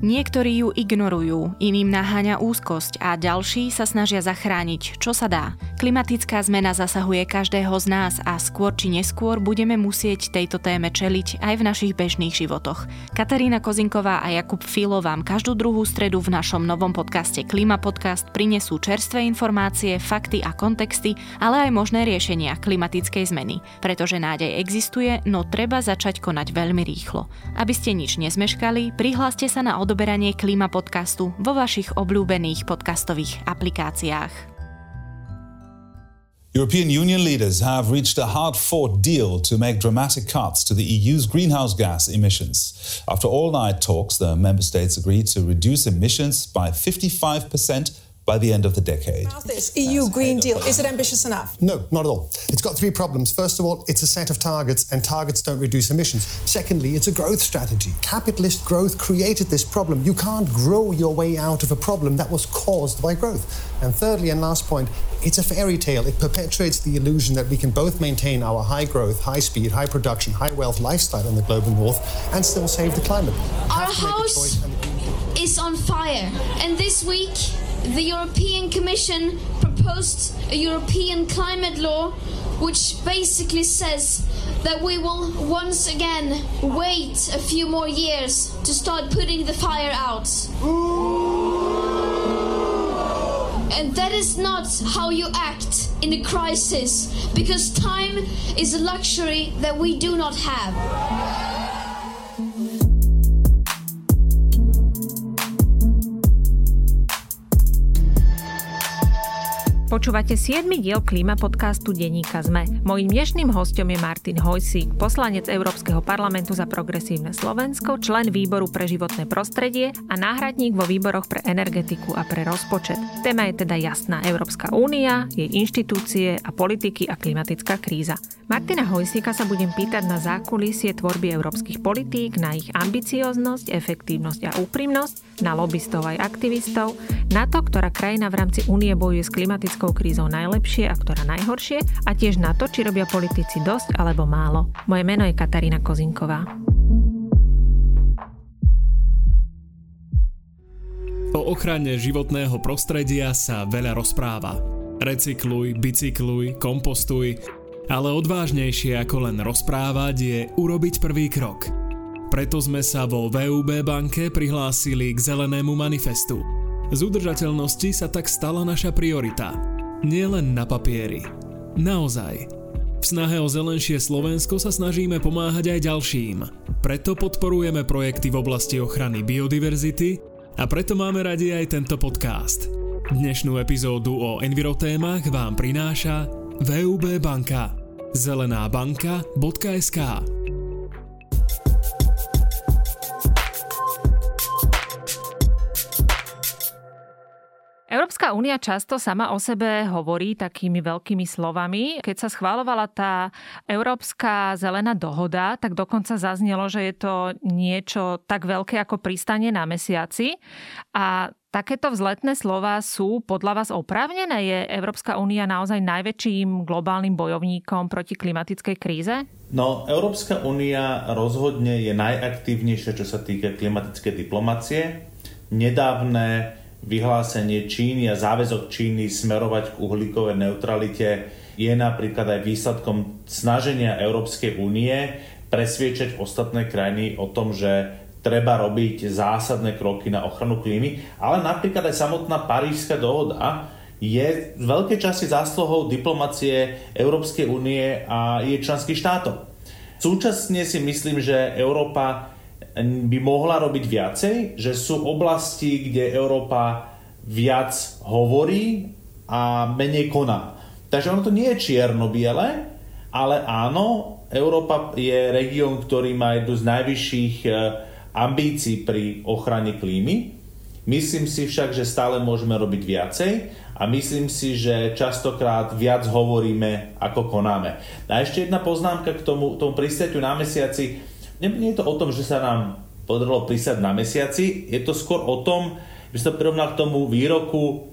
Niektorí ju ignorujú, iným naháňa úzkosť a ďalší sa snažia zachrániť, čo sa dá. Klimatická zmena zasahuje každého z nás a skôr či neskôr budeme musieť tejto téme čeliť aj v našich bežných životoch. Katarína Kozinková a Jakub Filo vám každú druhú stredu v našom novom podcaste Klima Podcast prinesú čerstvé informácie, fakty a kontexty, ale aj možné riešenia klimatickej zmeny. Pretože nádej existuje, no treba začať konať veľmi rýchlo. Aby ste nič nezmeškali, prihláste sa na odoberanie Klíma podcastu vo vašich obľúbených podcastových aplikáciách. European Union leaders have reached a hard fought deal to make dramatic cuts to the EU's greenhouse gas emissions. After all night talks, the member states agreed to reduce emissions by 55% by the end of the decade. This EU Green Deal, is it ambitious enough? No, not at all. It's got three problems. First of all, it's a set of targets, and targets don't reduce emissions. Secondly, it's a growth strategy. Capitalist growth created this problem. You can't grow your way out of a problem that was caused by growth. And thirdly, and last point, it's a fairy tale. It perpetuates the illusion that we can both maintain our high growth, high speed, high production, high wealth lifestyle in the global north and still save the climate. Our house is on fire, and this week the European Commission proposed a European climate law which basically says that we will once again wait a few more years to start putting the fire out. And that is not how you act in a crisis, because time is a luxury that we do not have. Počúvate 7. diel klíma podcastu Deníka ZME. Mojím dnešným hostom je Martin Hojsík, poslanec Európskeho parlamentu za progresívne Slovensko, člen výboru pre životné prostredie a náhradník vo výboroch pre energetiku a pre rozpočet. Téma je teda jasná. Európska únia, jej inštitúcie a politiky a klimatická kríza. Martina Hojsíka sa budem pýtať na zákulisie tvorby európskych politík, na ich ambicioznosť, efektívnosť a úprimnosť, na lobbystov aj aktivistov, na to, ktorá krajina v rámci únie bojuje s klimatickou krízou najlepšie a ktorá najhoršie a tiež na to, či robia politici dosť alebo málo. Moje meno je Katarína Kozinková. O ochrane životného prostredia sa veľa rozpráva. Recykluj, bicykluj, kompostuj, ale odvážnejšie ako len rozprávať je urobiť prvý krok. Preto sme sa vo VUB banke prihlásili k zelenému manifestu – z udržateľnosti sa tak stala naša priorita. Nie len na papieri. Naozaj. V snahe o zelenšie Slovensko sa snažíme pomáhať aj ďalším. Preto podporujeme projekty v oblasti ochrany biodiverzity a preto máme radi aj tento podcast. Dnešnú epizódu o envirotémach vám prináša VUB banka. zelenábanka.sk Únia často sama o sebe hovorí takými veľkými slovami. Keď sa schválovala tá Európska zelená dohoda, tak dokonca zaznelo, že je to niečo tak veľké ako pristanie na mesiaci. A Takéto vzletné slova sú podľa vás oprávnené? Je Európska únia naozaj najväčším globálnym bojovníkom proti klimatickej kríze? No, Európska únia rozhodne je najaktívnejšia, čo sa týka klimatickej diplomacie. Nedávne vyhlásenie Číny a záväzok Číny smerovať k uhlíkovej neutralite je napríklad aj výsledkom snaženia Európskej únie presviečať ostatné krajiny o tom, že treba robiť zásadné kroky na ochranu klímy, ale napríklad aj samotná Parížska dohoda je v veľkej časti zásluhou diplomacie Európskej únie a jej členských štátov. Súčasne si myslím, že Európa by mohla robiť viacej, že sú oblasti, kde Európa viac hovorí a menej koná. Takže ono to nie je čierno-biele, ale áno, Európa je región, ktorý má jednu z najvyšších e, ambícií pri ochrane klímy. Myslím si však, že stále môžeme robiť viacej a myslím si, že častokrát viac hovoríme, ako konáme. A ešte jedna poznámka k tomu, tomu pristatiu na mesiaci nie je to o tom, že sa nám podarilo prísať na mesiaci, je to skôr o tom, že sa prirovnal k tomu výroku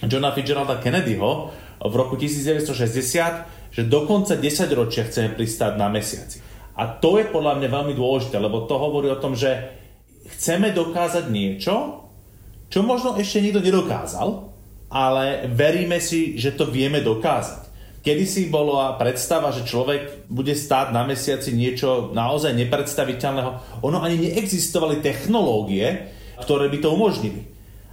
Johna Fitzgeralda Kennedyho v roku 1960, že do konca 10 ročia chceme pristať na mesiaci. A to je podľa mňa veľmi dôležité, lebo to hovorí o tom, že chceme dokázať niečo, čo možno ešte nikto nedokázal, ale veríme si, že to vieme dokázať. Kedy si bola predstava, že človek bude stáť na mesiaci niečo naozaj nepredstaviteľného. Ono ani neexistovali technológie, ktoré by to umožnili.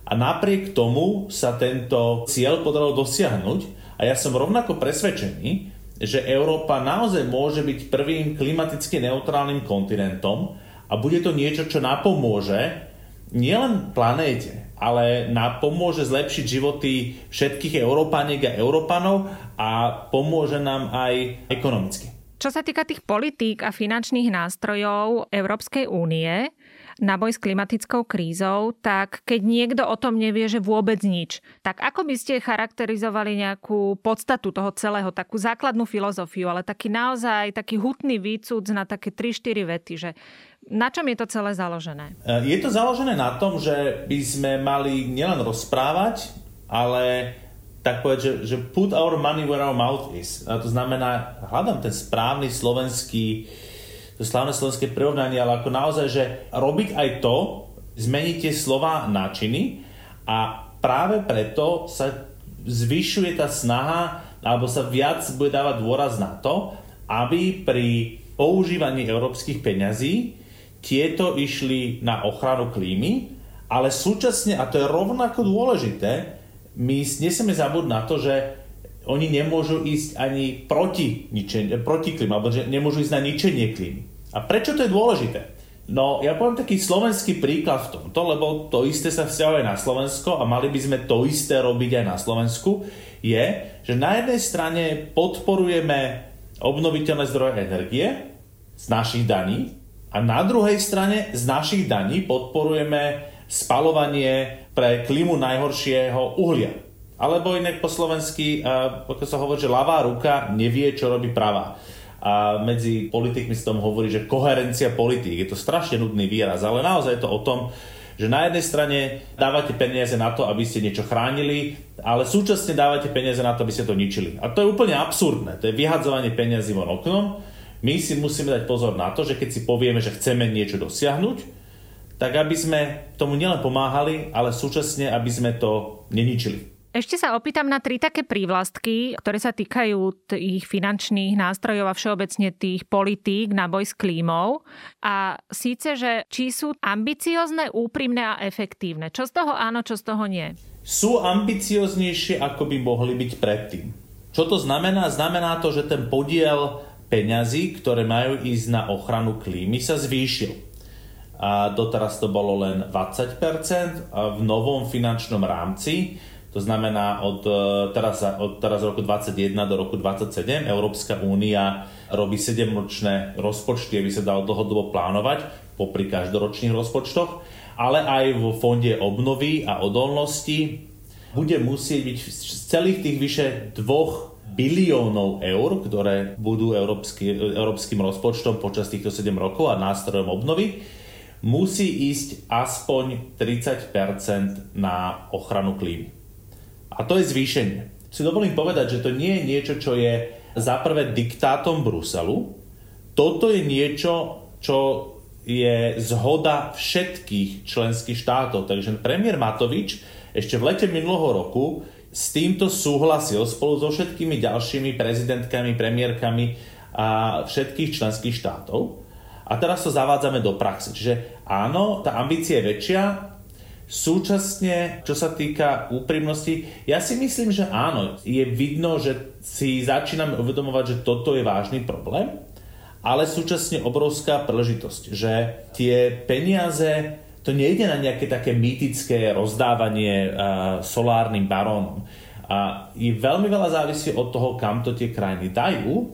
A napriek tomu sa tento cieľ podarilo dosiahnuť a ja som rovnako presvedčený, že Európa naozaj môže byť prvým klimaticky neutrálnym kontinentom a bude to niečo, čo napomôže nielen planéte, ale napomôže zlepšiť životy všetkých Európaniek a Európanov a pomôže nám aj ekonomicky. Čo sa týka tých politík a finančných nástrojov Európskej únie, na boj s klimatickou krízou, tak keď niekto o tom nevie, že vôbec nič, tak ako by ste charakterizovali nejakú podstatu toho celého, takú základnú filozofiu, ale taký naozaj taký hutný výcud na také 3-4 vety, že na čom je to celé založené? E, je to založené na tom, že by sme mali nielen rozprávať, ale tak povedať, že, že put our money where our mouth is. A to znamená, hľadám ten správny slovenský, to slávne slovenské prirovnanie, ale ako naozaj, že robiť aj to, zmeniť tie slova na činy a práve preto sa zvyšuje tá snaha, alebo sa viac bude dávať dôraz na to, aby pri používaní európskych peňazí tieto išli na ochranu klímy, ale súčasne, a to je rovnako dôležité, my nesieme zabúdať na to, že oni nemôžu ísť ani proti, ničen- proti klímu, alebo že nemôžu ísť na ničenie klímy. A prečo to je dôležité? No, ja poviem taký slovenský príklad v tomto, lebo to isté sa vzťahuje na Slovensko a mali by sme to isté robiť aj na Slovensku, je, že na jednej strane podporujeme obnoviteľné zdroje energie z našich daní, a na druhej strane z našich daní podporujeme spalovanie pre klimu najhoršieho uhlia. Alebo inak po slovensky, ako sa hovorí, že ľavá ruka nevie, čo robí pravá. A medzi politikmi sa tom hovorí, že koherencia politík. Je to strašne nudný výraz, ale naozaj je to o tom, že na jednej strane dávate peniaze na to, aby ste niečo chránili, ale súčasne dávate peniaze na to, aby ste to ničili. A to je úplne absurdné. To je vyhadzovanie peniazy von oknom my si musíme dať pozor na to, že keď si povieme, že chceme niečo dosiahnuť, tak aby sme tomu nielen pomáhali, ale súčasne, aby sme to neničili. Ešte sa opýtam na tri také prívlastky, ktoré sa týkajú tých finančných nástrojov a všeobecne tých politík na boj s klímou. A síce, že či sú ambiciozne, úprimné a efektívne. Čo z toho áno, čo z toho nie? Sú ambicioznejšie, ako by mohli byť predtým. Čo to znamená? Znamená to, že ten podiel peňazí, ktoré majú ísť na ochranu klímy, sa zvýšil. A doteraz to bolo len 20% a v novom finančnom rámci, to znamená od e, teraz, od teraz roku 2021 do roku 2027, Európska únia robí 7-ročné rozpočty, aby sa dalo dlhodobo plánovať popri každoročných rozpočtoch, ale aj vo fonde obnovy a odolnosti bude musieť byť z celých tých vyše dvoch biliónov eur, ktoré budú európsky, európskym rozpočtom počas týchto 7 rokov a nástrojom obnovy, musí ísť aspoň 30% na ochranu klímy. A to je zvýšenie. Si dovolím povedať, že to nie je niečo, čo je za prvé diktátom Bruselu. Toto je niečo, čo je zhoda všetkých členských štátov. Takže premiér Matovič ešte v lete minulého roku s týmto súhlasil spolu so všetkými ďalšími prezidentkami, premiérkami a všetkých členských štátov. A teraz to zavádzame do praxe. Čiže áno, tá ambícia je väčšia, Súčasne, čo sa týka úprimnosti, ja si myslím, že áno, je vidno, že si začíname uvedomovať, že toto je vážny problém, ale súčasne obrovská príležitosť, že tie peniaze to nejde na nejaké také mýtické rozdávanie uh, solárnym barónom. A je veľmi veľa závisí od toho, kam to tie krajiny dajú,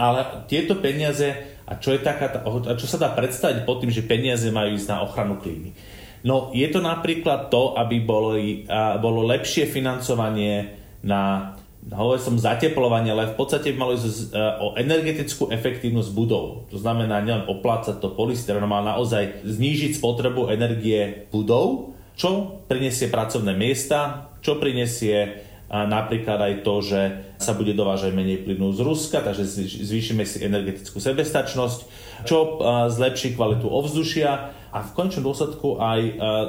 ale tieto peniaze, a čo, je taká, a čo sa dá predstaviť pod tým, že peniaze majú ísť na ochranu klímy? No je to napríklad to, aby bolo, bolo lepšie financovanie na hovoril som zateplovanie, ale v podstate by malo ísť e, o energetickú efektívnosť budov. To znamená nielen oplácať to polystyrenom, ale naozaj znížiť spotrebu energie budov, čo prinesie pracovné miesta, čo prinesie a napríklad aj to, že sa bude dovážať menej plynu z Ruska, takže zvýšime si energetickú sebestačnosť, čo zlepší kvalitu ovzdušia a v končnom dôsledku aj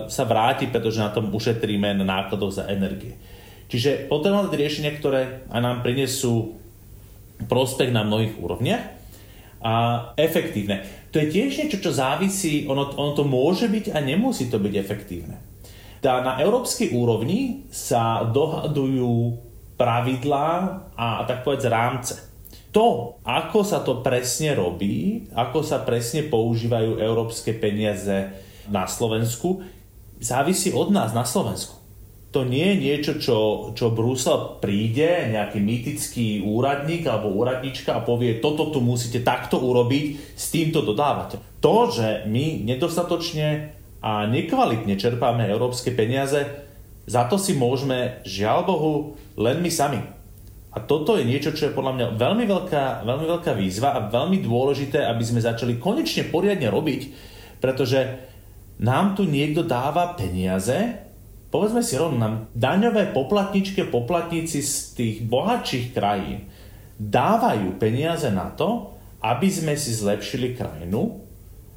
sa vráti, pretože na tom ušetríme na nákladoch za energie. Čiže potrebujeme riešenia, ktoré aj nám prinesú prospech na mnohých úrovniach a efektívne. To je tiež niečo, čo závisí, ono, ono to môže byť a nemusí to byť efektívne. Tá, na európskej úrovni sa dohadujú pravidlá a tak povedz rámce. To, ako sa to presne robí, ako sa presne používajú európske peniaze na Slovensku, závisí od nás na Slovensku. To nie je niečo, čo, čo Brusel príde, nejaký mýtický úradník alebo úradnička a povie, toto tu musíte takto urobiť, s týmto dodávate. To, že my nedostatočne a nekvalitne čerpáme európske peniaze, za to si môžeme, žiaľ Bohu, len my sami. A toto je niečo, čo je podľa mňa veľmi veľká, veľmi veľká výzva a veľmi dôležité, aby sme začali konečne poriadne robiť, pretože nám tu niekto dáva peniaze, povedzme si rovno, daňové poplatničke, poplatníci z tých bohatších krajín dávajú peniaze na to, aby sme si zlepšili krajinu,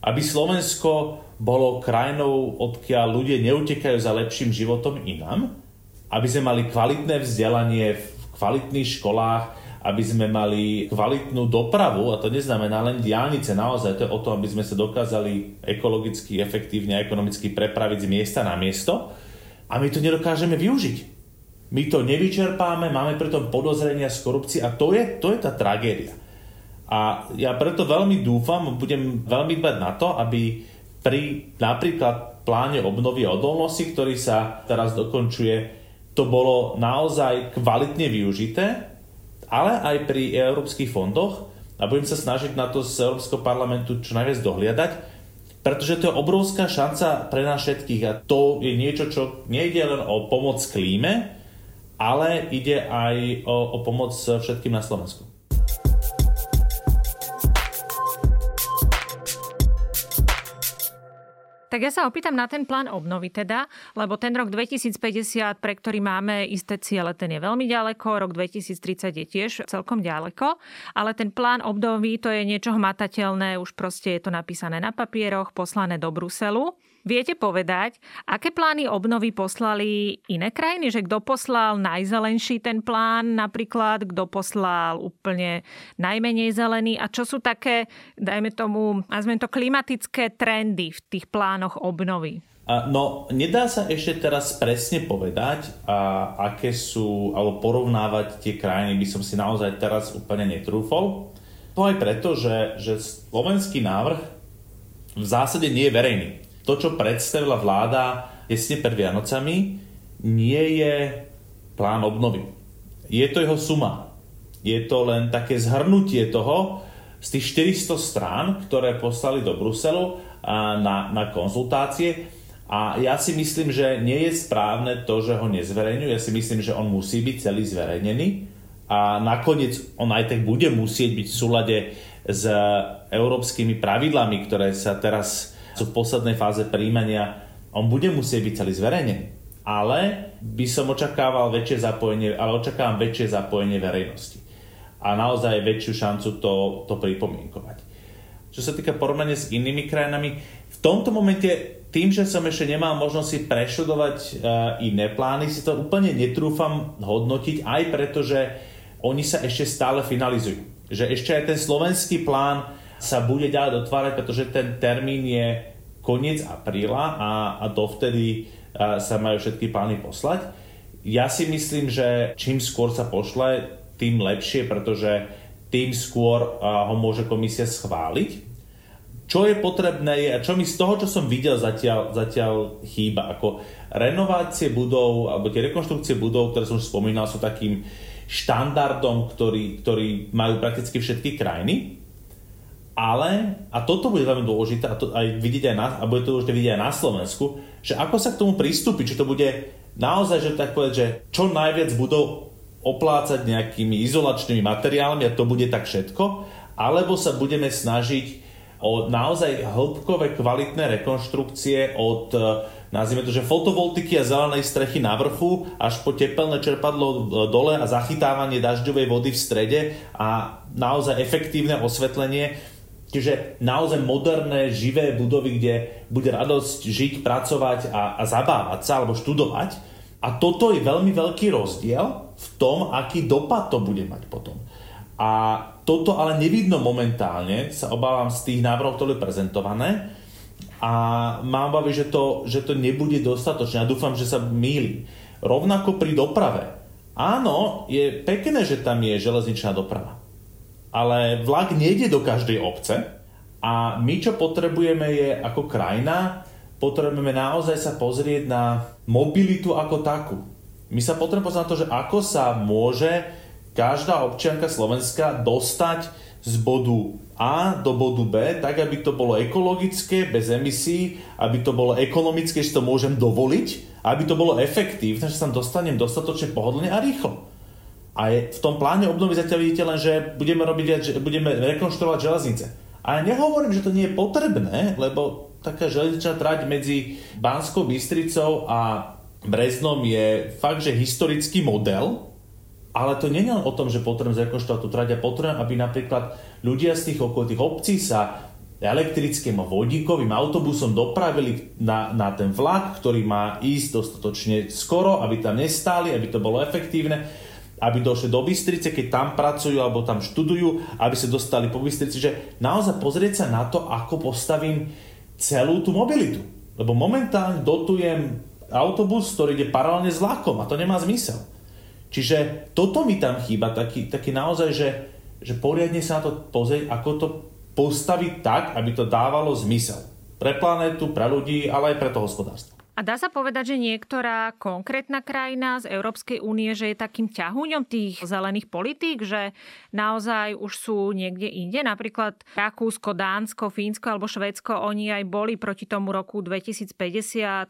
aby Slovensko bolo krajinou, odkiaľ ľudia neutekajú za lepším životom inám, aby sme mali kvalitné vzdelanie v kvalitných školách, aby sme mali kvalitnú dopravu, a to neznamená len diálnice, naozaj to je o to, aby sme sa dokázali ekologicky, efektívne a ekonomicky prepraviť z miesta na miesto a my to nedokážeme využiť. My to nevyčerpáme, máme preto podozrenia z korupcie a to je, to je tá tragédia. A ja preto veľmi dúfam, budem veľmi dbať na to, aby pri napríklad pláne obnovy odolnosti, ktorý sa teraz dokončuje, to bolo naozaj kvalitne využité, ale aj pri európskych fondoch a budem sa snažiť na to z Európskeho parlamentu čo najviac dohliadať, pretože to je obrovská šanca pre nás všetkých a to je niečo, čo nejde len o pomoc klíme, ale ide aj o, o pomoc všetkým na Slovensku. Tak ja sa opýtam na ten plán obnovy teda, lebo ten rok 2050, pre ktorý máme isté ciele, ten je veľmi ďaleko, rok 2030 je tiež celkom ďaleko, ale ten plán obnovy to je niečo hmatateľné, už proste je to napísané na papieroch, poslané do Bruselu. Viete povedať, aké plány obnovy poslali iné krajiny? Že kto poslal najzelenší ten plán napríklad, kto poslal úplne najmenej zelený a čo sú také, dajme tomu, nazvem to klimatické trendy v tých plánoch obnovy? No, nedá sa ešte teraz presne povedať, a aké sú, alebo porovnávať tie krajiny by som si naozaj teraz úplne netrúfol. To aj preto, že, že slovenský návrh v zásade nie je verejný to, čo predstavila vláda tesne pred Vianocami, nie je plán obnovy. Je to jeho suma. Je to len také zhrnutie toho z tých 400 strán, ktoré poslali do Bruselu na, na konzultácie. A ja si myslím, že nie je správne to, že ho nezverejňujú. Ja si myslím, že on musí byť celý zverejnený. A nakoniec on aj tak bude musieť byť v súlade s európskymi pravidlami, ktoré sa teraz sú v poslednej fáze príjmania, on bude musieť byť celý zverejnený. Ale by som očakával väčšie zapojenie, ale očakávam väčšie zapojenie verejnosti. A naozaj väčšiu šancu to, to pripomienkovať. Čo sa týka porovnania s inými krajinami, v tomto momente tým, že som ešte nemal možnosť si preštudovať uh, iné plány, si to úplne netrúfam hodnotiť, aj preto, že oni sa ešte stále finalizujú. Že ešte aj ten slovenský plán sa bude ďalej dotvárať, pretože ten termín je koniec apríla a, a dovtedy a, sa majú všetky plány poslať. Ja si myslím, že čím skôr sa pošle, tým lepšie, pretože tým skôr a, ho môže komisia schváliť. Čo je potrebné a čo mi z toho, čo som videl zatiaľ, zatiaľ chýba, ako renovácie budov, alebo tie rekonštrukcie budov, ktoré som už spomínal, sú takým štandardom, ktorý, ktorý majú prakticky všetky krajiny ale, a toto bude veľmi dôležité, a to aj vidieť aj na, a bude to dôležité vidieť aj na Slovensku, že ako sa k tomu pristúpi, či to bude naozaj, že tak povedať, že čo najviac budú oplácať nejakými izolačnými materiálmi a to bude tak všetko, alebo sa budeme snažiť o naozaj hĺbkové kvalitné rekonštrukcie od e, nazvime to, že fotovoltiky a zelenej strechy na vrchu, až po tepelné čerpadlo dole a zachytávanie dažďovej vody v strede a naozaj efektívne osvetlenie. Čiže naozaj moderné, živé budovy, kde bude radosť žiť, pracovať a, a zabávať sa alebo študovať. A toto je veľmi veľký rozdiel v tom, aký dopad to bude mať potom. A toto ale nevidno momentálne, sa obávam z tých návrhov, ktoré prezentované a mám obavy, že to, že to nebude dostatočné. Ja dúfam, že sa míli. Rovnako pri doprave. Áno, je pekné, že tam je železničná doprava. Ale vlak nejde do každej obce a my, čo potrebujeme, je ako krajina, potrebujeme naozaj sa pozrieť na mobilitu ako takú. My sa potrebujeme pozrieť na to, že ako sa môže každá občianka Slovenska dostať z bodu A do bodu B, tak aby to bolo ekologické, bez emisí, aby to bolo ekonomické, že to môžem dovoliť, aby to bolo efektívne, že sa tam dostanem dostatočne pohodlne a rýchlo. A je, v tom pláne obnovy zatiaľ vidíte len, že budeme, robiť, že budeme rekonštruovať železnice. A ja nehovorím, že to nie je potrebné, lebo taká železničná trať medzi Banskou Bystricou a Breznom je fakt, že historický model, ale to nie je len o tom, že potrebujem zrekonštruovať tú trať a potrebujem, aby napríklad ľudia z tých okolitých obcí sa elektrickým a vodíkovým autobusom dopravili na, na ten vlak, ktorý má ísť dostatočne skoro, aby tam nestáli, aby to bolo efektívne, aby došli do Bystrice, keď tam pracujú alebo tam študujú, aby sa dostali po Bystrici. Že naozaj pozrieť sa na to, ako postavím celú tú mobilitu. Lebo momentálne dotujem autobus, ktorý ide paralelne s vlakom a to nemá zmysel. Čiže toto mi tam chýba, taký, taký naozaj, že, že poriadne sa na to pozrieť, ako to postaviť tak, aby to dávalo zmysel. Pre planetu, pre ľudí, ale aj pre to hospodárstvo. A dá sa povedať, že niektorá konkrétna krajina z Európskej únie, že je takým ťahuňom tých zelených politík, že naozaj už sú niekde inde, napríklad Rakúsko, Dánsko, Fínsko alebo Švedsko, oni aj boli proti tomu roku 2050,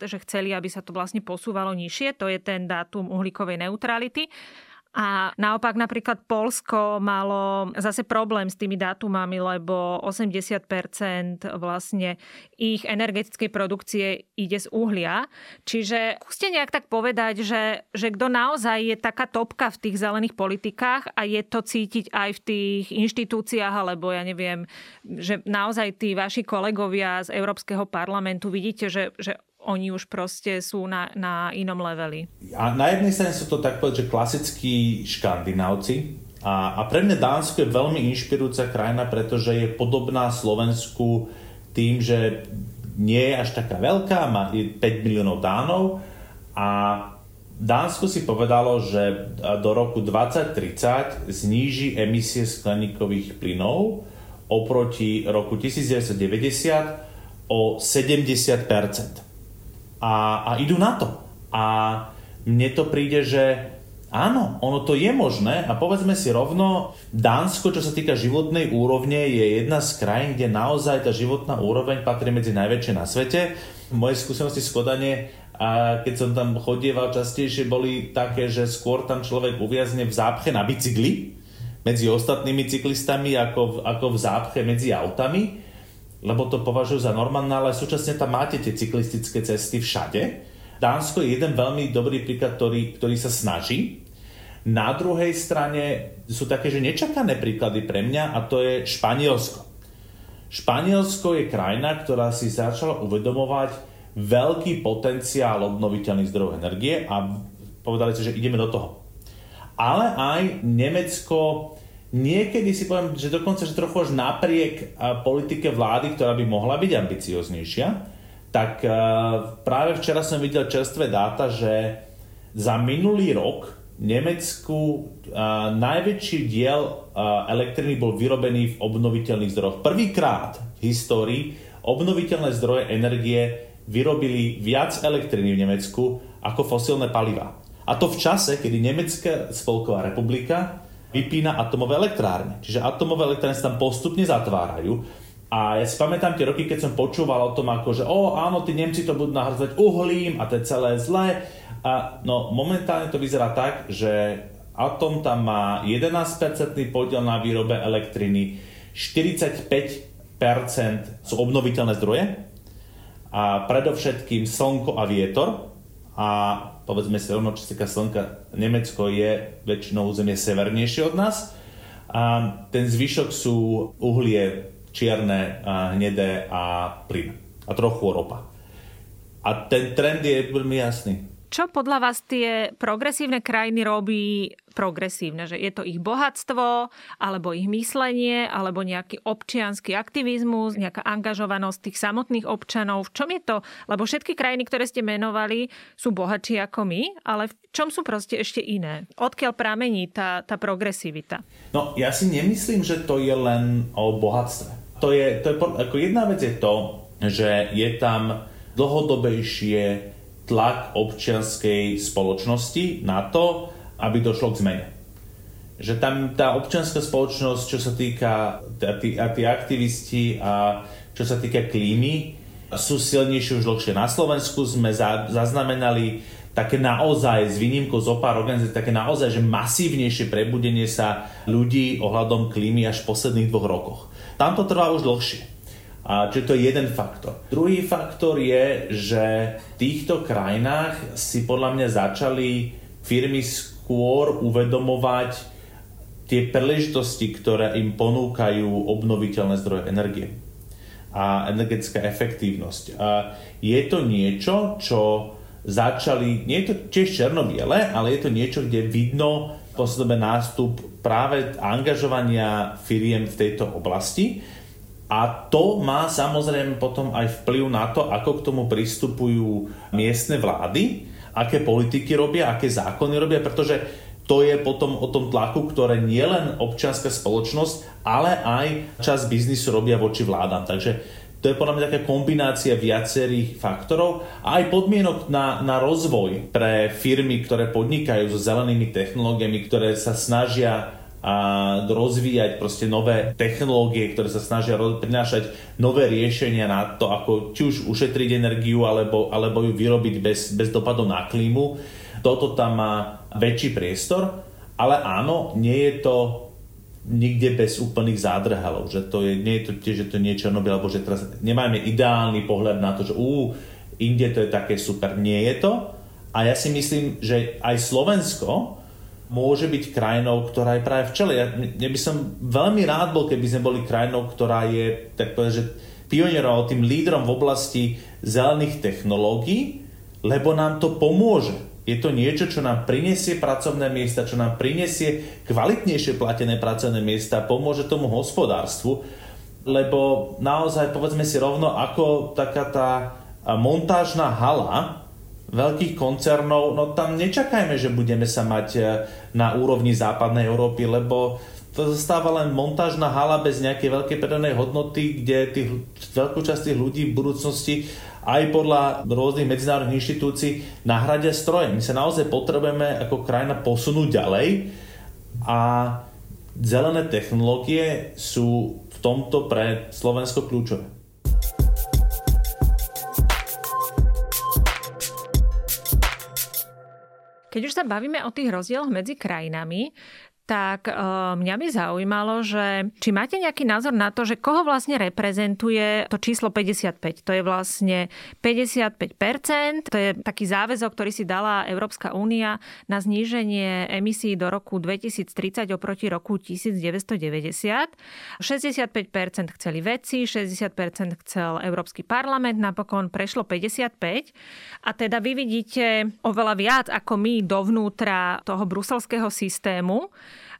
že chceli, aby sa to vlastne posúvalo nižšie, to je ten dátum uhlíkovej neutrality. A naopak napríklad Polsko malo zase problém s tými dátumami, lebo 80% vlastne ich energetickej produkcie ide z uhlia. Čiže skúste nejak tak povedať, že, že kto naozaj je taká topka v tých zelených politikách a je to cítiť aj v tých inštitúciách, alebo ja neviem, že naozaj tí vaši kolegovia z Európskeho parlamentu vidíte, že, že oni už proste sú na, na inom leveli. A na jednej strane sú to tak povedať, že klasickí škandinávci. A, a pre mňa Dánsko je veľmi inšpirujúca krajina, pretože je podobná Slovensku tým, že nie je až taká veľká, má 5 miliónov Dánov a Dánsko si povedalo, že do roku 2030 zníži emisie skleníkových plynov oproti roku 1990 o 70 a, a idú na to. A mne to príde, že áno, ono to je možné a povedzme si rovno, Dánsko, čo sa týka životnej úrovne, je jedna z krajín, kde naozaj tá životná úroveň patrí medzi najväčšie na svete. Moje skúsenosti z Kodane a keď som tam chodieval častejšie, boli také, že skôr tam človek uviazne v zápche na bicykli medzi ostatnými cyklistami ako, ako v zápche medzi autami lebo to považujú za normálne, ale súčasne tam máte tie cyklistické cesty všade. Dánsko je jeden veľmi dobrý príklad, ktorý, ktorý sa snaží. Na druhej strane sú také, že nečakané príklady pre mňa a to je Španielsko. Španielsko je krajina, ktorá si začala uvedomovať veľký potenciál obnoviteľných zdrojov energie a povedali si, že ideme do toho. Ale aj Nemecko Niekedy si poviem, že dokonca, že trochu až napriek politike vlády, ktorá by mohla byť ambicioznejšia, tak práve včera som videl čerstvé dáta, že za minulý rok v Nemecku najväčší diel elektriny bol vyrobený v obnoviteľných zdrojoch. Prvýkrát v histórii obnoviteľné zdroje energie vyrobili viac elektriny v Nemecku ako fosílne paliva. A to v čase, kedy Nemecká spolková republika vypína atomové elektrárne. Čiže atomové elektrárne sa tam postupne zatvárajú. A ja si pamätám tie roky, keď som počúval o tom, ako že o áno, tí Nemci to budú nahradzať uhlím a to je celé zlé. A no momentálne to vyzerá tak, že atom tam má 11% podiel na výrobe elektriny, 45% sú obnoviteľné zdroje a predovšetkým slnko a vietor. A povedzme si rovno, čo sa týka slnka, Nemecko je väčšinou územie severnejšie od nás. A ten zvyšok sú uhlie čierne, hnedé a plyn. A trochu ropa. A ten trend je veľmi jasný čo podľa vás tie progresívne krajiny robí progresívne? Že je to ich bohatstvo, alebo ich myslenie, alebo nejaký občianský aktivizmus, nejaká angažovanosť tých samotných občanov? V čom je to? Lebo všetky krajiny, ktoré ste menovali, sú bohatšie ako my, ale v čom sú proste ešte iné? Odkiaľ pramení tá, tá progresivita? No, ja si nemyslím, že to je len o bohatstve. To je, to je, ako jedna vec je to, že je tam dlhodobejšie tlak občianskej spoločnosti na to, aby došlo k zmene. Že tam tá občianská spoločnosť, čo sa týka a tí, a aktivisti a čo sa týka klímy, sú silnejšie už dlhšie. Na Slovensku sme za, zaznamenali také naozaj, s výnimkou zo pár organizácií, také naozaj, že masívnejšie prebudenie sa ľudí ohľadom klímy až v posledných dvoch rokoch. Tam to trvá už dlhšie. A čiže to je jeden faktor. Druhý faktor je, že v týchto krajinách si podľa mňa začali firmy skôr uvedomovať tie príležitosti, ktoré im ponúkajú obnoviteľné zdroje energie a energetická efektívnosť. A je to niečo, čo začali, nie je to tiež černobiele, ale je to niečo, kde vidno sebe nástup práve angažovania firiem v tejto oblasti a to má samozrejme potom aj vplyv na to, ako k tomu pristupujú miestne vlády, aké politiky robia, aké zákony robia, pretože to je potom o tom tlaku, ktoré nielen občianská spoločnosť, ale aj čas biznisu robia voči vládam. Takže to je podľa mňa taká kombinácia viacerých faktorov a aj podmienok na, na rozvoj pre firmy, ktoré podnikajú so zelenými technológiami, ktoré sa snažia a rozvíjať proste nové technológie, ktoré sa snažia prinášať nové riešenia na to, ako či už ušetriť energiu alebo, alebo ju vyrobiť bez, bez dopadov na klímu. Toto tam má väčší priestor, ale áno, nie je to nikde bez úplných zádrhalov, že to je, nie je to tiež, že to nie je Černobyl, alebo že teraz nemáme ideálny pohľad na to, že ú, inde to je také super. Nie je to. A ja si myslím, že aj Slovensko môže byť krajinou, ktorá je práve v čele. Ja, ja by som veľmi rád bol, keby sme boli krajinou, ktorá je, tak povedať, že pionierom, tým lídrom v oblasti zelených technológií, lebo nám to pomôže. Je to niečo, čo nám prinesie pracovné miesta, čo nám prinesie kvalitnejšie platené pracovné miesta, pomôže tomu hospodárstvu, lebo naozaj, povedzme si rovno, ako taká tá montážna hala, veľkých koncernov, no tam nečakajme, že budeme sa mať e, na úrovni západnej Európy, lebo to zostáva len montážna hala bez nejakej veľkej predanej hodnoty, kde tých, veľkú časť tých ľudí v budúcnosti aj podľa rôznych medzinárodných inštitúcií nahradia stroje. My sa naozaj potrebujeme ako krajina posunúť ďalej a zelené technológie sú v tomto pre Slovensko kľúčové. Keď už sa bavíme o tých rozdieloch medzi krajinami, tak uh, mňa by zaujímalo, že či máte nejaký názor na to, že koho vlastne reprezentuje to číslo 55. To je vlastne 55%, to je taký záväzok, ktorý si dala Európska únia na zníženie emisí do roku 2030 oproti roku 1990. 65% chceli vedci, 60% chcel Európsky parlament, napokon prešlo 55. A teda vy vidíte oveľa viac ako my dovnútra toho bruselského systému.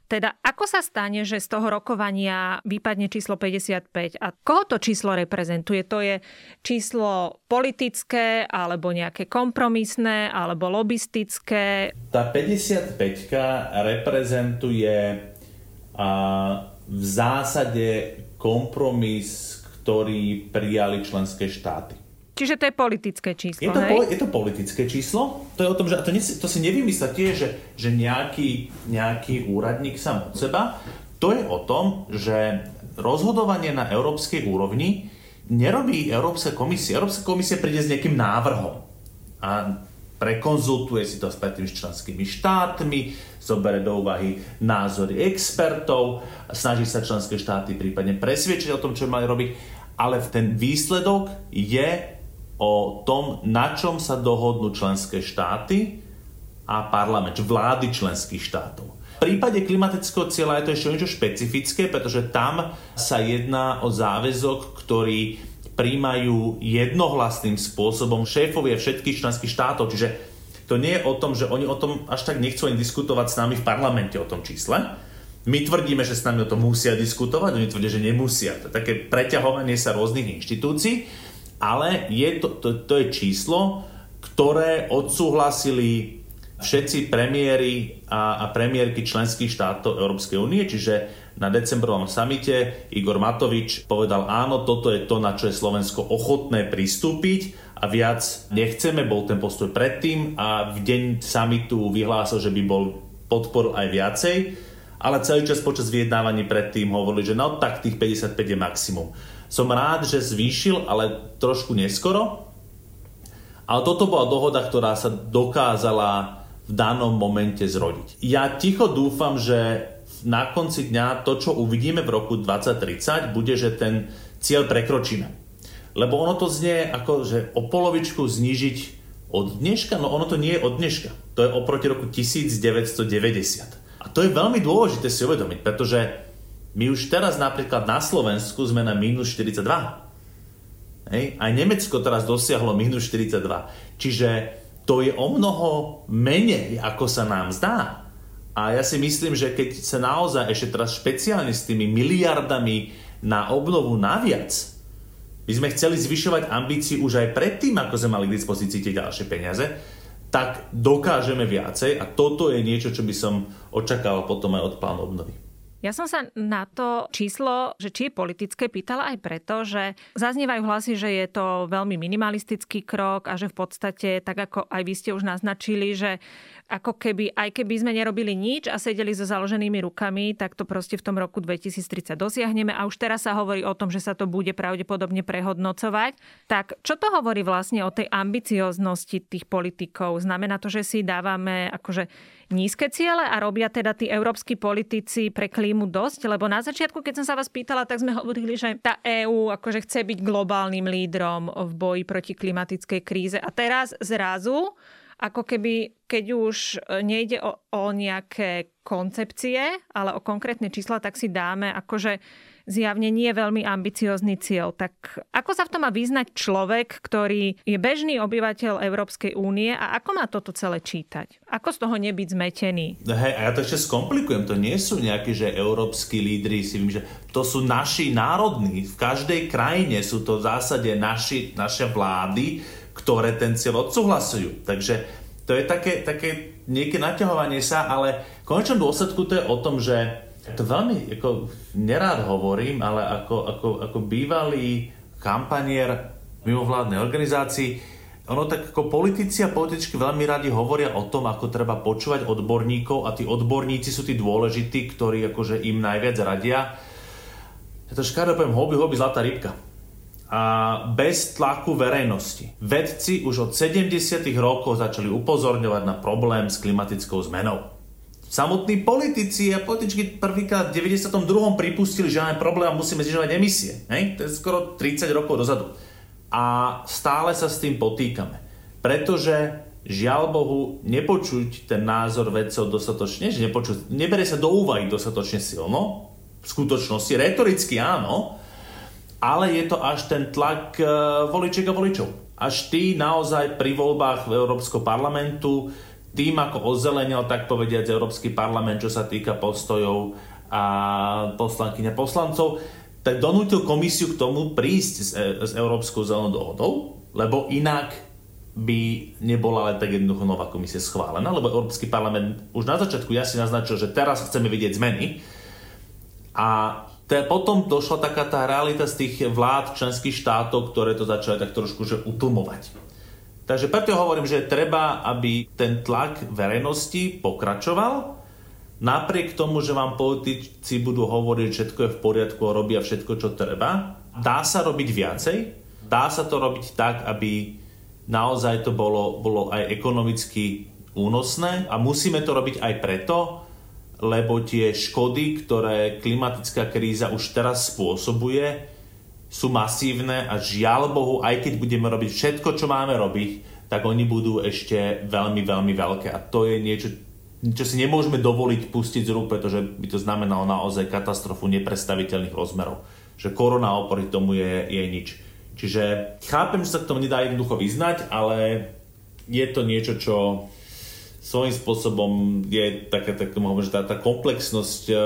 Teda ako sa stane, že z toho rokovania vypadne číslo 55 a koho to číslo reprezentuje? To je číslo politické alebo nejaké kompromisné alebo lobistické? Tá 55 reprezentuje a, v zásade kompromis, ktorý prijali členské štáty. Čiže to je politické číslo, je to, hej? Po, je to politické číslo. To je o tom, že to, ne, to si nevymyslia tie, že, že nejaký, nejaký úradník sám od seba. To je o tom, že rozhodovanie na európskej úrovni nerobí Európska komisia. Európska komisia príde s nejakým návrhom a prekonzultuje si to s tými členskými štátmi, zobere do úvahy názory expertov, snaží sa členské štáty prípadne presviečať o tom, čo mali robiť, ale ten výsledok je o tom, na čom sa dohodnú členské štáty a parlament, vlády členských štátov. V prípade klimatického cieľa je to ešte niečo špecifické, pretože tam sa jedná o záväzok, ktorý príjmajú jednohlasným spôsobom šéfovia všetkých členských štátov. Čiže to nie je o tom, že oni o tom až tak nechcú ani diskutovať s nami v parlamente o tom čísle. My tvrdíme, že s nami o tom musia diskutovať, oni tvrdia, že nemusia. To je také preťahovanie sa rôznych inštitúcií, ale je to, to, to je číslo, ktoré odsúhlasili všetci premiéry a, a premiérky členských štátov Európskej únie, čiže na decembrovom samite Igor Matovič povedal áno, toto je to, na čo je Slovensko ochotné pristúpiť a viac nechceme, bol ten postoj predtým a v deň samitu vyhlásil, že by bol podporil aj viacej, ale celý čas počas vyjednávaní predtým hovorili, že no tak tých 55 je maximum. Som rád, že zvýšil, ale trošku neskoro. Ale toto bola dohoda, ktorá sa dokázala v danom momente zrodiť. Ja ticho dúfam, že na konci dňa to, čo uvidíme v roku 2030, bude, že ten cieľ prekročíme. Lebo ono to znie ako, že o polovičku znížiť od dneška, no ono to nie je od dneška. To je oproti roku 1990. A to je veľmi dôležité si uvedomiť, pretože my už teraz napríklad na Slovensku sme na minus 42. Hej? Aj Nemecko teraz dosiahlo minus 42. Čiže to je o mnoho menej, ako sa nám zdá. A ja si myslím, že keď sa naozaj ešte teraz špeciálne s tými miliardami na obnovu naviac, by sme chceli zvyšovať ambíciu už aj predtým, ako sme mali k dispozícii tie ďalšie peniaze, tak dokážeme viacej a toto je niečo, čo by som očakával potom aj od plánu obnovy. Ja som sa na to číslo, že či je politické, pýtala aj preto, že zaznievajú hlasy, že je to veľmi minimalistický krok a že v podstate, tak ako aj vy ste už naznačili, že ako keby, aj keby sme nerobili nič a sedeli so založenými rukami, tak to proste v tom roku 2030 dosiahneme a už teraz sa hovorí o tom, že sa to bude pravdepodobne prehodnocovať. Tak čo to hovorí vlastne o tej ambicioznosti tých politikov? Znamená to, že si dávame akože nízke ciele a robia teda tí európsky politici pre klímu dosť? Lebo na začiatku, keď som sa vás pýtala, tak sme hovorili, že tá EÚ akože chce byť globálnym lídrom v boji proti klimatickej kríze. A teraz zrazu ako keby, keď už e, nejde o, o nejaké koncepcie, ale o konkrétne čísla, tak si dáme akože zjavne nie veľmi ambiciózny cieľ. Tak ako sa v tom má vyznať človek, ktorý je bežný obyvateľ Európskej únie a ako má toto celé čítať? Ako z toho nebyť zmetený? No hej, a ja to ešte skomplikujem. To nie sú nejakí, že európsky lídry, si vím, že to sú naši národní. V každej krajine sú to v zásade naši, naše vlády, ktoré ten cieľ odsúhlasujú. Takže to je také, také nejaké naťahovanie sa, ale v konečnom dôsledku to je o tom, že to veľmi ako, nerád hovorím, ale ako, ako, ako bývalý kampanier mimovládnej organizácii, ono tak ako politici a političky veľmi radi hovoria o tom, ako treba počúvať odborníkov a tí odborníci sú tí dôležití, ktorí akože im najviac radia. Ja to škáro poviem hobby, hobby, zlatá rybka a bez tlaku verejnosti. Vedci už od 70. rokov začali upozorňovať na problém s klimatickou zmenou. Samotní politici a političky prvýkrát v 92. pripustili, že máme problém a musíme znižovať emisie. Hej? To je skoro 30 rokov dozadu. A stále sa s tým potýkame. Pretože žiaľ Bohu, nepočuť ten názor vedcov dostatočne, že nepočuť, nebere sa do úvahy dostatočne silno, v skutočnosti, retoricky áno, ale je to až ten tlak e, voličiek a voličov. Až tí naozaj pri voľbách Európskeho parlamentu, tým ako ozelenil, tak povediať, Európsky parlament, čo sa týka postojov a poslankyňa poslancov, tak donútil komisiu k tomu prísť s, e, Európskou zelenou dohodou, lebo inak by nebola ale tak jednoducho nová komisia schválená, lebo Európsky parlament už na začiatku jasne naznačil, že teraz chceme vidieť zmeny a potom došla taká tá realita z tých vlád členských štátov, ktoré to začali tak trošku že utlmovať. Takže preto hovorím, že treba, aby ten tlak verejnosti pokračoval, napriek tomu, že vám politici budú hovoriť, že všetko je v poriadku a robia všetko, čo treba. Dá sa robiť viacej, dá sa to robiť tak, aby naozaj to bolo, bolo aj ekonomicky únosné a musíme to robiť aj preto, lebo tie škody, ktoré klimatická kríza už teraz spôsobuje, sú masívne a žiaľ Bohu, aj keď budeme robiť všetko, čo máme robiť, tak oni budú ešte veľmi, veľmi veľké. A to je niečo, čo si nemôžeme dovoliť pustiť z rúk, pretože by to znamenalo naozaj katastrofu neprestaviteľných rozmerov. Že korona oproti tomu je, je nič. Čiže chápem, že sa k tomu nedá jednoducho vyznať, ale je to niečo, čo svojím spôsobom je taká, tak hovorím, že tá, tá komplexnosť uh,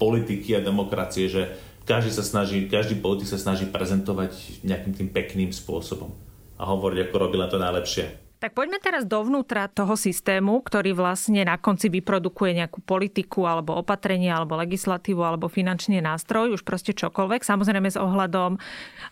politiky a demokracie, že každý sa snaží, každý politik sa snaží prezentovať nejakým tým pekným spôsobom a hovoriť, ako robí len to najlepšie. Tak poďme teraz dovnútra toho systému, ktorý vlastne na konci vyprodukuje nejakú politiku alebo opatrenie alebo legislatívu alebo finančný nástroj, už proste čokoľvek. Samozrejme s ohľadom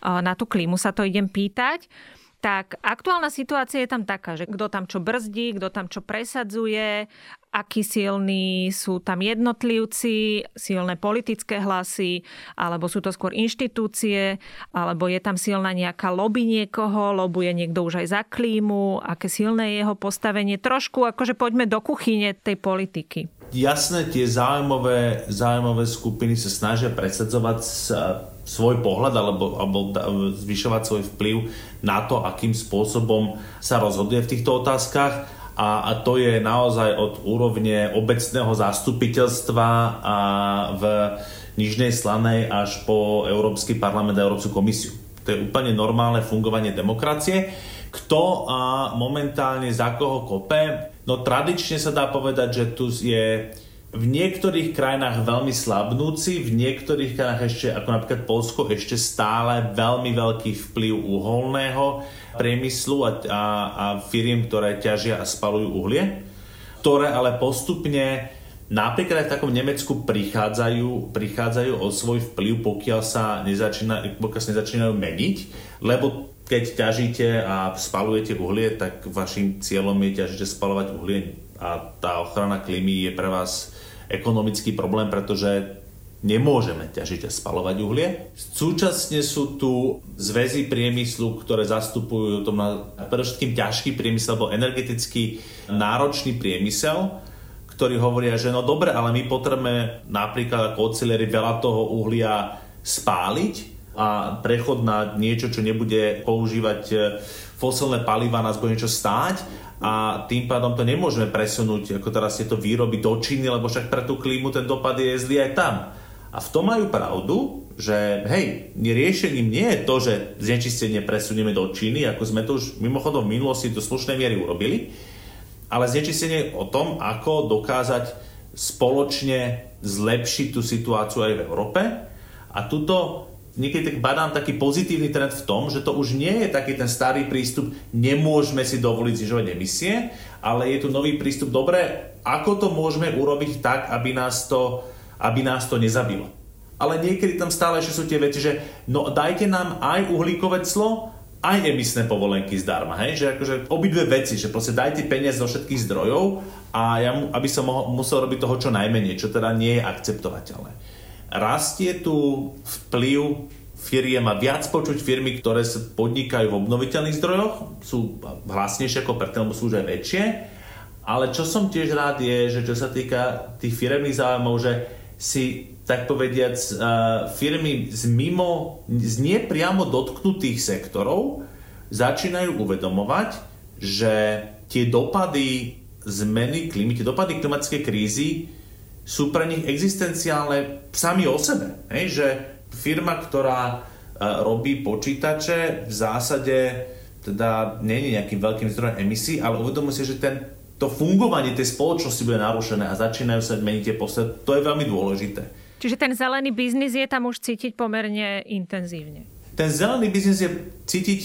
na tú klímu sa to idem pýtať tak aktuálna situácia je tam taká, že kto tam čo brzdí, kto tam čo presadzuje, akí silní sú tam jednotlivci, silné politické hlasy, alebo sú to skôr inštitúcie, alebo je tam silná nejaká lobby niekoho, lobuje niekto už aj za klímu, aké silné je jeho postavenie. Trošku akože poďme do kuchyne tej politiky. Jasné, tie záujmové, záujmové skupiny sa snažia presadzovať svoj pohľad alebo, alebo zvyšovať svoj vplyv na to, akým spôsobom sa rozhoduje v týchto otázkach a, to je naozaj od úrovne obecného zastupiteľstva a v Nižnej Slanej až po Európsky parlament a Európsku komisiu. To je úplne normálne fungovanie demokracie. Kto a momentálne za koho kope? No tradične sa dá povedať, že tu je v niektorých krajinách veľmi slabnúci, v niektorých krajinách ešte, ako napríklad Polsko, ešte stále veľmi veľký vplyv uholného priemyslu a, a, a firiem, ktoré ťažia a spalujú uhlie, ktoré ale postupne napríklad aj v takom Nemecku prichádzajú, prichádzajú o svoj vplyv, pokiaľ sa, nezačína, pokiaľ sa nezačínajú meniť, lebo keď ťažíte a spalujete uhlie, tak vašim cieľom je ťažiť a spalovať uhlie a tá ochrana klímy je pre vás ekonomický problém, pretože nemôžeme ťažiť a spalovať uhlie. Súčasne sú tu zväzy priemyslu, ktoré zastupujú tom na predovšetkým ťažký priemysel alebo energeticky náročný priemysel, ktorí hovoria, že no dobre, ale my potrebujeme napríklad ako ocelieri veľa toho uhlia spáliť a prechod na niečo, čo nebude používať eh, fosilné paliva, nás bude niečo stáť a tým pádom to nemôžeme presunúť ako teraz tieto výroby do Číny, lebo však pre tú klímu ten dopad je zlý aj tam. A v tom majú pravdu, že hej, riešením nie je to, že znečistenie presunieme do Číny, ako sme to už mimochodom v minulosti do slušnej miery urobili, ale znečistenie je o tom, ako dokázať spoločne zlepšiť tú situáciu aj v Európe. A tuto niekedy tak badám taký pozitívny trend v tom, že to už nie je taký ten starý prístup, nemôžeme si dovoliť znižovať emisie, ale je tu nový prístup, dobre, ako to môžeme urobiť tak, aby nás to, aby nás to nezabilo. Ale niekedy tam stále ešte sú tie veci, že no dajte nám aj uhlíkové clo, aj emisné povolenky zdarma, hej? že akože obidve veci, že proste dajte peniaz do všetkých zdrojov a ja mu, aby som mohol, musel robiť toho čo najmenej, čo teda nie je akceptovateľné rastie tu vplyv firiem a viac počuť firmy, ktoré sa podnikajú v obnoviteľných zdrojoch, sú hlasnejšie ako predtým, lebo sú už aj väčšie. Ale čo som tiež rád je, že čo sa týka tých firemných záujmov, že si tak povediac firmy z mimo, z nepriamo dotknutých sektorov začínajú uvedomovať, že tie dopady zmeny klímy, tie dopady klimatickej krízy sú pre nich existenciálne sami o sebe. Hej? Že firma, ktorá e, robí počítače, v zásade teda nie je nejakým veľkým zdrojom emisí, ale uvedomujú si, že ten, to fungovanie tej spoločnosti bude narušené a začínajú sa meniť tie posledy. To je veľmi dôležité. Čiže ten zelený biznis je tam už cítiť pomerne intenzívne. Ten zelený biznis je cítiť,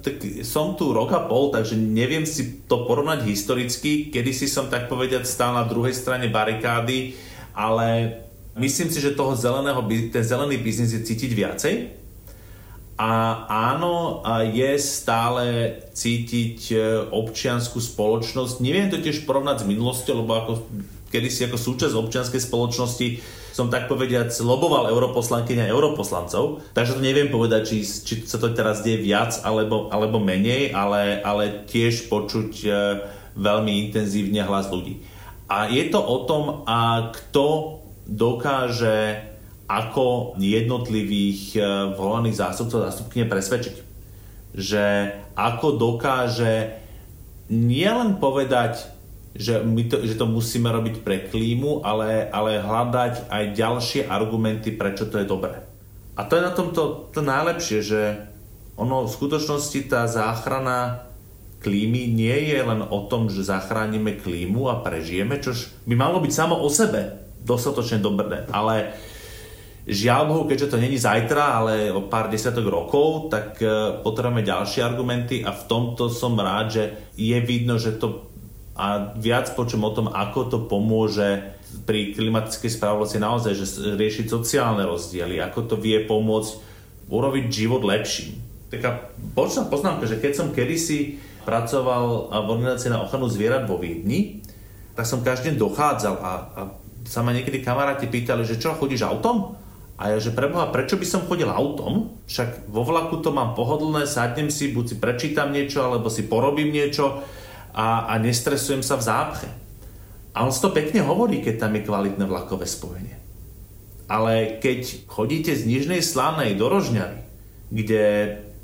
tak som tu rok a pol, takže neviem si to porovnať historicky, kedy si som tak povediať stál na druhej strane barikády ale myslím si, že toho zeleného, ten zelený biznis je cítiť viacej. A áno, je stále cítiť e, občianskú spoločnosť. Neviem to tiež porovnať s minulosťou, lebo ako kedysi ako súčasť občianskej spoločnosti som tak povediať loboval europoslankyňa a europoslancov, takže to neviem povedať, či, či sa to teraz deje viac alebo, alebo menej, ale, ale tiež počuť e, veľmi intenzívne hlas ľudí. A je to o tom, a kto dokáže ako jednotlivých e, volených zástupcov zástupkyne presvedčiť. Že ako dokáže nielen povedať, že, my to, že to musíme robiť pre klímu, ale, ale hľadať aj ďalšie argumenty, prečo to je dobré. A to je na tomto to najlepšie, že ono v skutočnosti tá záchrana klímy nie je len o tom, že zachránime klímu a prežijeme, čož by malo byť samo o sebe dostatočne dobré, ale žiaľ Bohu, keďže to není zajtra, ale o pár desiatok rokov, tak e, potrebujeme ďalšie argumenty a v tomto som rád, že je vidno, že to a viac počujem o tom, ako to pomôže pri klimatickej spravodlivosti naozaj, že riešiť sociálne rozdiely, ako to vie pomôcť urobiť život lepším. Taká bočná poznámka, že keď som kedysi pracoval v organizácii na ochranu zvierat vo Viedni, tak som každý deň dochádzal a, a sa ma niekedy kamaráti pýtali, že čo, chodíš autom? A ja, že preboha, prečo by som chodil autom? Však vo vlaku to mám pohodlné, sadnem si, buď si prečítam niečo, alebo si porobím niečo a, a nestresujem sa v zápche. A on to pekne hovorí, keď tam je kvalitné vlakové spojenie. Ale keď chodíte z Nižnej Slanej do Rožňary, kde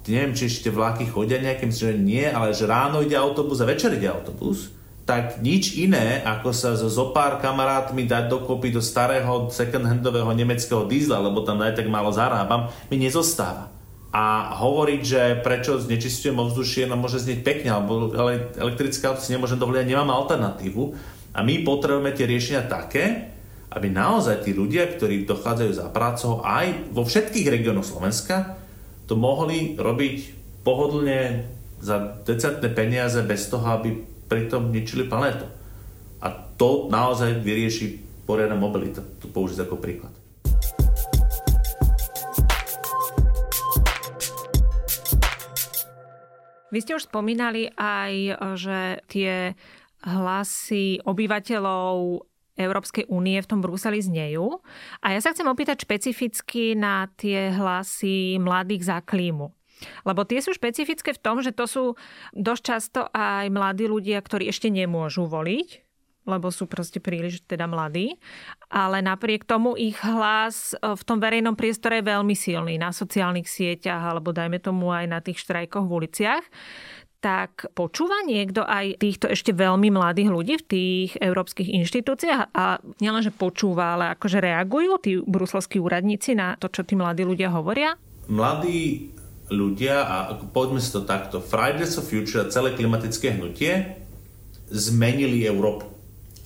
neviem, či ešte vlaky chodia nejaké, myslím, že nie, ale že ráno ide autobus a večer ide autobus, tak nič iné, ako sa so zopár kamarátmi dať dokopy do starého second-handového nemeckého dízla, lebo tam aj tak málo zarábam, mi nezostáva. A hovoriť, že prečo znečistujem ovzdušie, no môže znieť pekne, alebo elektrické auto si nemôžem dovoliť, nemám alternatívu. A my potrebujeme tie riešenia také, aby naozaj tí ľudia, ktorí dochádzajú za prácou aj vo všetkých regiónoch Slovenska, to mohli robiť pohodlne za decentné peniaze bez toho, aby pritom ničili planetu. A to naozaj vyrieši poriadna mobilita, tu použiť ako príklad. Vy ste už spomínali aj, že tie hlasy obyvateľov Európskej únie v tom Bruseli znejú. A ja sa chcem opýtať špecificky na tie hlasy mladých za klímu. Lebo tie sú špecifické v tom, že to sú dosť často aj mladí ľudia, ktorí ešte nemôžu voliť, lebo sú proste príliš teda mladí. Ale napriek tomu ich hlas v tom verejnom priestore je veľmi silný na sociálnych sieťach alebo dajme tomu aj na tých štrajkoch v uliciach tak počúva niekto aj týchto ešte veľmi mladých ľudí v tých európskych inštitúciách a nielenže počúva, ale akože reagujú tí bruselskí úradníci na to, čo tí mladí ľudia hovoria? Mladí ľudia, a poďme si to takto, Fridays for Future celé klimatické hnutie zmenili Európu.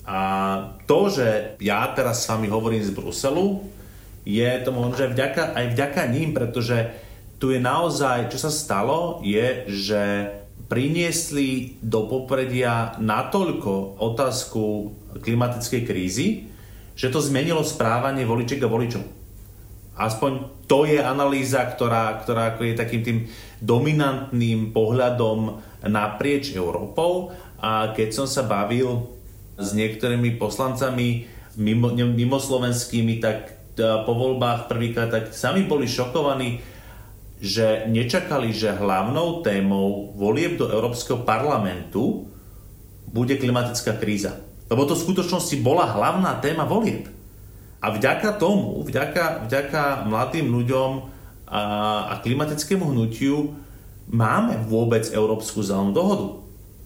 A to, že ja teraz s vami hovorím z Bruselu, je to možno, že vďaka, aj vďaka ním, pretože tu je naozaj, čo sa stalo, je, že priniesli do popredia natoľko otázku klimatickej krízy, že to zmenilo správanie voličiek a voličov. Aspoň to je analýza, ktorá, ktorá je takým tým dominantným pohľadom naprieč Európou. A keď som sa bavil s niektorými poslancami mimo, mimo slovenskými, tak po voľbách prvýkrát tak sami boli šokovaní, že nečakali, že hlavnou témou volieb do Európskeho parlamentu bude klimatická kríza. Lebo to v skutočnosti bola hlavná téma volieb. A vďaka tomu, vďaka, vďaka mladým ľuďom a, a klimatickému hnutiu máme vôbec Európsku zelenú dohodu.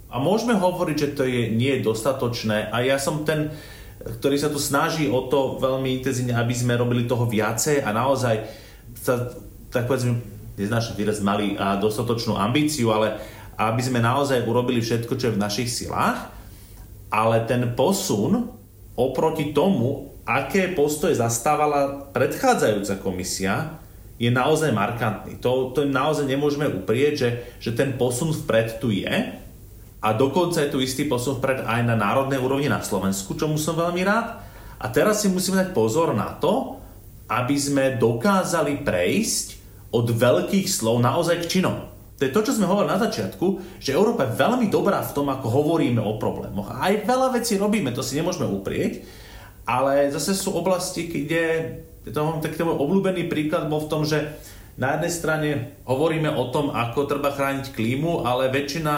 A môžeme hovoriť, že to je nie dostatočné. A ja som ten, ktorý sa tu snaží o to veľmi intenzívne, aby sme robili toho viacej a naozaj sa, tak povedzme, neznášam výraz mali a dostatočnú ambíciu, ale aby sme naozaj urobili všetko, čo je v našich silách, ale ten posun oproti tomu, aké postoje zastávala predchádzajúca komisia, je naozaj markantný. To, to naozaj nemôžeme uprieť, že, že ten posun vpred tu je a dokonca je tu istý posun vpred aj na národnej úrovni na Slovensku, čomu som veľmi rád. A teraz si musíme dať pozor na to, aby sme dokázali prejsť od veľkých slov naozaj k činom. To je to, čo sme hovorili na začiatku, že Európa je veľmi dobrá v tom, ako hovoríme o problémoch. Aj veľa vecí robíme, to si nemôžeme uprieť, ale zase sú oblasti, kde to mám taký môj obľúbený príklad bol v tom, že na jednej strane hovoríme o tom, ako treba chrániť klímu, ale väčšina,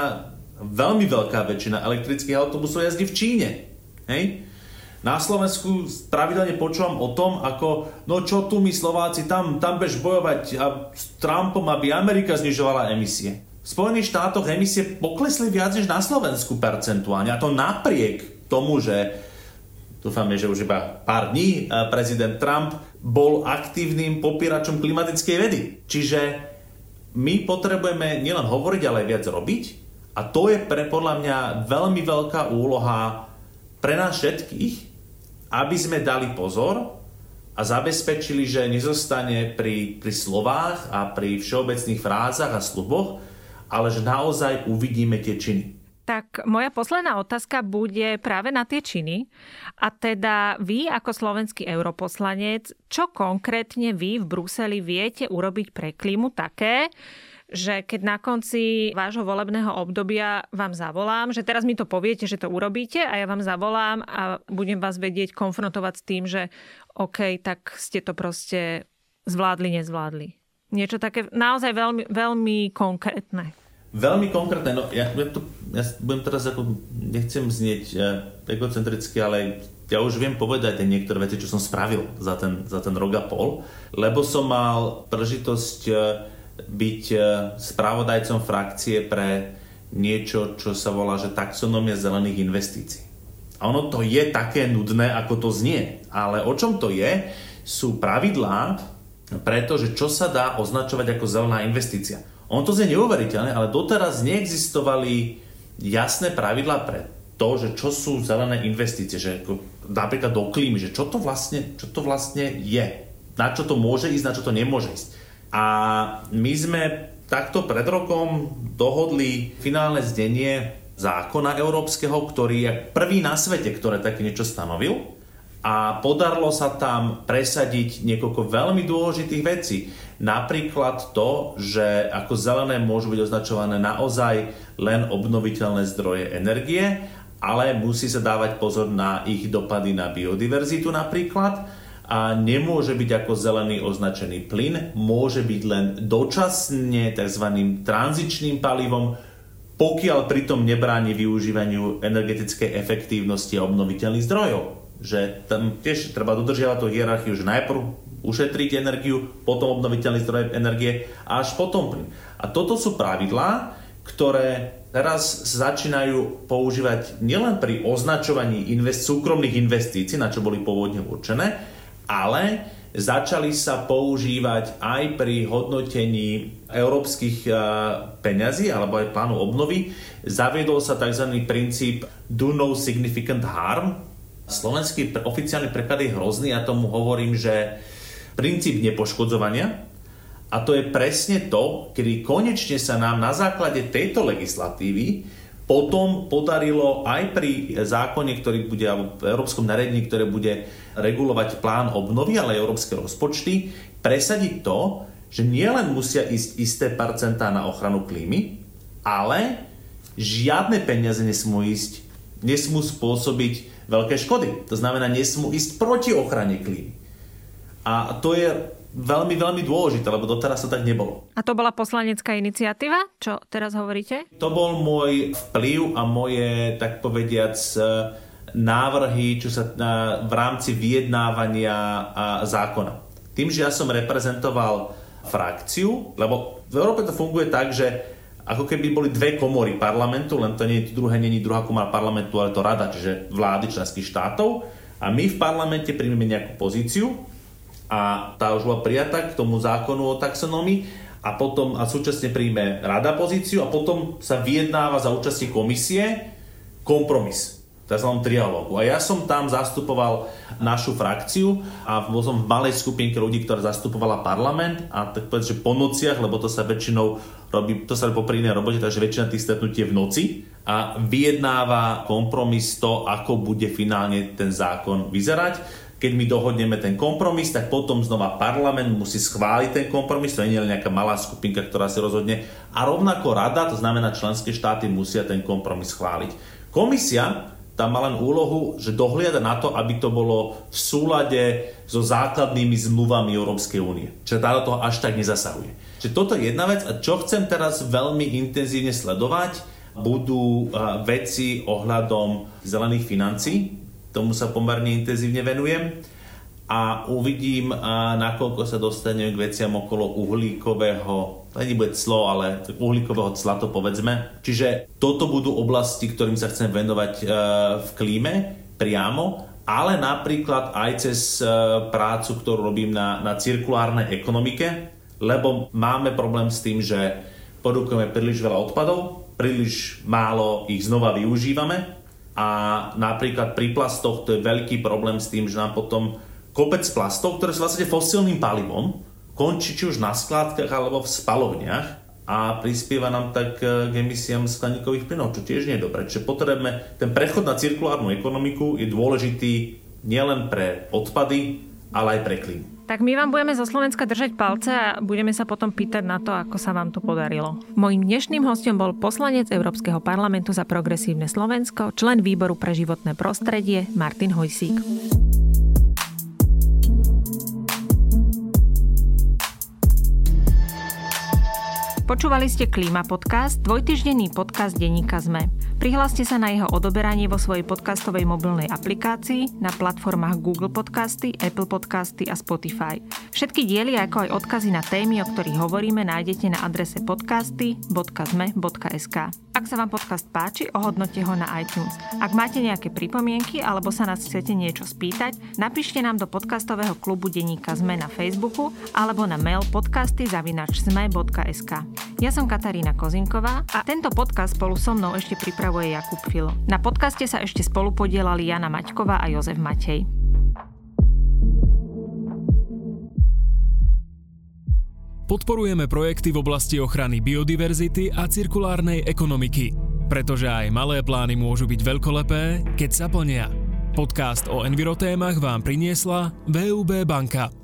veľmi veľká väčšina elektrických autobusov jazdí v Číne. Hej? Na Slovensku pravidelne počúvam o tom, ako no čo tu my Slováci, tam, tam bež bojovať a s Trumpom, aby Amerika znižovala emisie. V Spojených štátoch emisie poklesli viac než na Slovensku percentuálne a to napriek tomu, že dúfame, že už iba pár dní prezident Trump bol aktívnym popíračom klimatickej vedy. Čiže my potrebujeme nielen hovoriť, ale aj viac robiť a to je pre podľa mňa veľmi veľká úloha pre nás všetkých, aby sme dali pozor a zabezpečili, že nezostane pri, pri slovách a pri všeobecných frázach a sluboch, ale že naozaj uvidíme tie činy. Tak moja posledná otázka bude práve na tie činy. A teda vy ako slovenský europoslanec, čo konkrétne vy v Bruseli viete urobiť pre klímu také, že keď na konci vášho volebného obdobia vám zavolám, že teraz mi to poviete, že to urobíte a ja vám zavolám a budem vás vedieť konfrontovať s tým, že OK, tak ste to proste zvládli, nezvládli. Niečo také naozaj veľmi, veľmi konkrétne. Veľmi konkrétne, no ja, ja, to, ja budem teraz ako, nechcem znieť ja, egocentricky, ale ja už viem povedať aj niektoré veci, čo som spravil za ten, za ten rok a pol, lebo som mal príležitosť byť e, spravodajcom frakcie pre niečo, čo sa volá, že taxonomia zelených investícií. A ono to je také nudné, ako to znie. Ale o čom to je? Sú pravidlá, pretože čo sa dá označovať ako zelená investícia. On to znie neuveriteľné, ale doteraz neexistovali jasné pravidlá pre to, že čo sú zelené investície, že napríklad do klímy, že čo to vlastne, čo to vlastne je, na čo to môže ísť, na čo to nemôže ísť. A my sme takto pred rokom dohodli finálne zdenie zákona európskeho, ktorý je prvý na svete, ktoré také niečo stanovil. A podarilo sa tam presadiť niekoľko veľmi dôležitých vecí. Napríklad to, že ako zelené môžu byť označované naozaj len obnoviteľné zdroje energie, ale musí sa dávať pozor na ich dopady na biodiverzitu napríklad a nemôže byť ako zelený označený plyn, môže byť len dočasne tzv. tranzičným palivom, pokiaľ pritom nebráni využívaniu energetickej efektívnosti a obnoviteľných zdrojov. Že tam tiež treba dodržiavať tú hierarchiu, že najprv ušetriť energiu, potom obnoviteľný zdroj energie a až potom plyn. A toto sú pravidlá, ktoré teraz začínajú používať nielen pri označovaní invest- súkromných investícií, na čo boli pôvodne určené, ale začali sa používať aj pri hodnotení európskych e, peňazí alebo aj plánu obnovy. Zaviedol sa tzv. princíp do no significant harm. Slovenský oficiálny preklad je hrozný a tomu hovorím, že princíp nepoškodzovania. A to je presne to, kedy konečne sa nám na základe tejto legislatívy potom podarilo aj pri zákone, ktorý bude, alebo európskom nariadení, ktoré bude regulovať plán obnovy, ale aj európske rozpočty, presadiť to, že nielen musia ísť isté percentá na ochranu klímy, ale žiadne peniaze nesmú ísť, nesmú spôsobiť veľké škody. To znamená, nesmú ísť proti ochrane klímy. A to je veľmi, veľmi dôležité, lebo doteraz to tak nebolo. A to bola poslanecká iniciatíva? Čo teraz hovoríte? To bol môj vplyv a moje, tak povediac, e, návrhy, čo sa na, v rámci vyjednávania a zákona. Tým, že ja som reprezentoval frakciu, lebo v Európe to funguje tak, že ako keby boli dve komory parlamentu, len to nie je druhé, nie je druhá komora parlamentu, ale to rada, čiže vlády členských štátov. A my v parlamente príjmeme nejakú pozíciu a tá už bola prijatá k tomu zákonu o taxonomii a potom a súčasne príjme rada pozíciu a potom sa vyjednáva za účasti komisie kompromis tzv. trialógu. A ja som tam zastupoval našu frakciu a bol som v malej skupinke ľudí, ktorá zastupovala parlament a tak povedať, že po nociach, lebo to sa väčšinou robí, to sa robí po inej robote, takže väčšina tých stretnutí je v noci a vyjednáva kompromis to, ako bude finálne ten zákon vyzerať keď my dohodneme ten kompromis, tak potom znova parlament musí schváliť ten kompromis, to nie je nejaká malá skupinka, ktorá si rozhodne. A rovnako rada, to znamená členské štáty, musia ten kompromis schváliť. Komisia tam má len úlohu, že dohliada na to, aby to bolo v súlade so základnými zmluvami Európskej únie. Čiže tá do toho až tak nezasahuje. Čiže toto je jedna vec a čo chcem teraz veľmi intenzívne sledovať, budú veci ohľadom zelených financií, tomu sa pomerne intenzívne venujem a uvidím, nakoľko sa dostanem k veciam okolo uhlíkového, to nebude clo, ale uhlíkového cla to povedzme. Čiže toto budú oblasti, ktorým sa chcem venovať e, v klíme priamo, ale napríklad aj cez e, prácu, ktorú robím na, na cirkulárnej ekonomike, lebo máme problém s tým, že produkujeme príliš veľa odpadov, príliš málo ich znova využívame a napríklad pri plastoch to je veľký problém s tým, že nám potom kopec plastov, ktoré sú vlastne fosílnym palivom, končí či už na skládkach alebo v spalovniach a prispieva nám tak k emisiám skleníkových plynov, čo tiež nie je dobré. Čiže potrebujeme, ten prechod na cirkulárnu ekonomiku je dôležitý nielen pre odpady, ale aj pre klímu. Tak my vám budeme zo Slovenska držať palce a budeme sa potom pýtať na to, ako sa vám to podarilo. Mojím dnešným hostom bol poslanec Európskeho parlamentu za progresívne Slovensko, člen výboru pre životné prostredie Martin Hojsík. Počúvali ste Klíma podcast, dvojtyždenný podcast denníka ZME. Prihláste sa na jeho odoberanie vo svojej podcastovej mobilnej aplikácii na platformách Google Podcasty, Apple Podcasty a Spotify. Všetky diely ako aj odkazy na témy, o ktorých hovoríme, nájdete na adrese podcasty.zme.sk. Ak sa vám podcast páči, ohodnote ho na iTunes. Ak máte nejaké pripomienky alebo sa nás chcete niečo spýtať, napíšte nám do podcastového klubu denníka ZME na Facebooku alebo na mail podcasty.zme.sk. Ja som Katarína Kozinková a tento podcast spolu so mnou ešte pripravuje Jakub Filo. Na podcaste sa ešte spolu podielali Jana Maťková a Jozef Matej. Podporujeme projekty v oblasti ochrany biodiverzity a cirkulárnej ekonomiky, pretože aj malé plány môžu byť veľkolepé, keď sa plnia. Podcast o envirotémach vám priniesla VUB banka.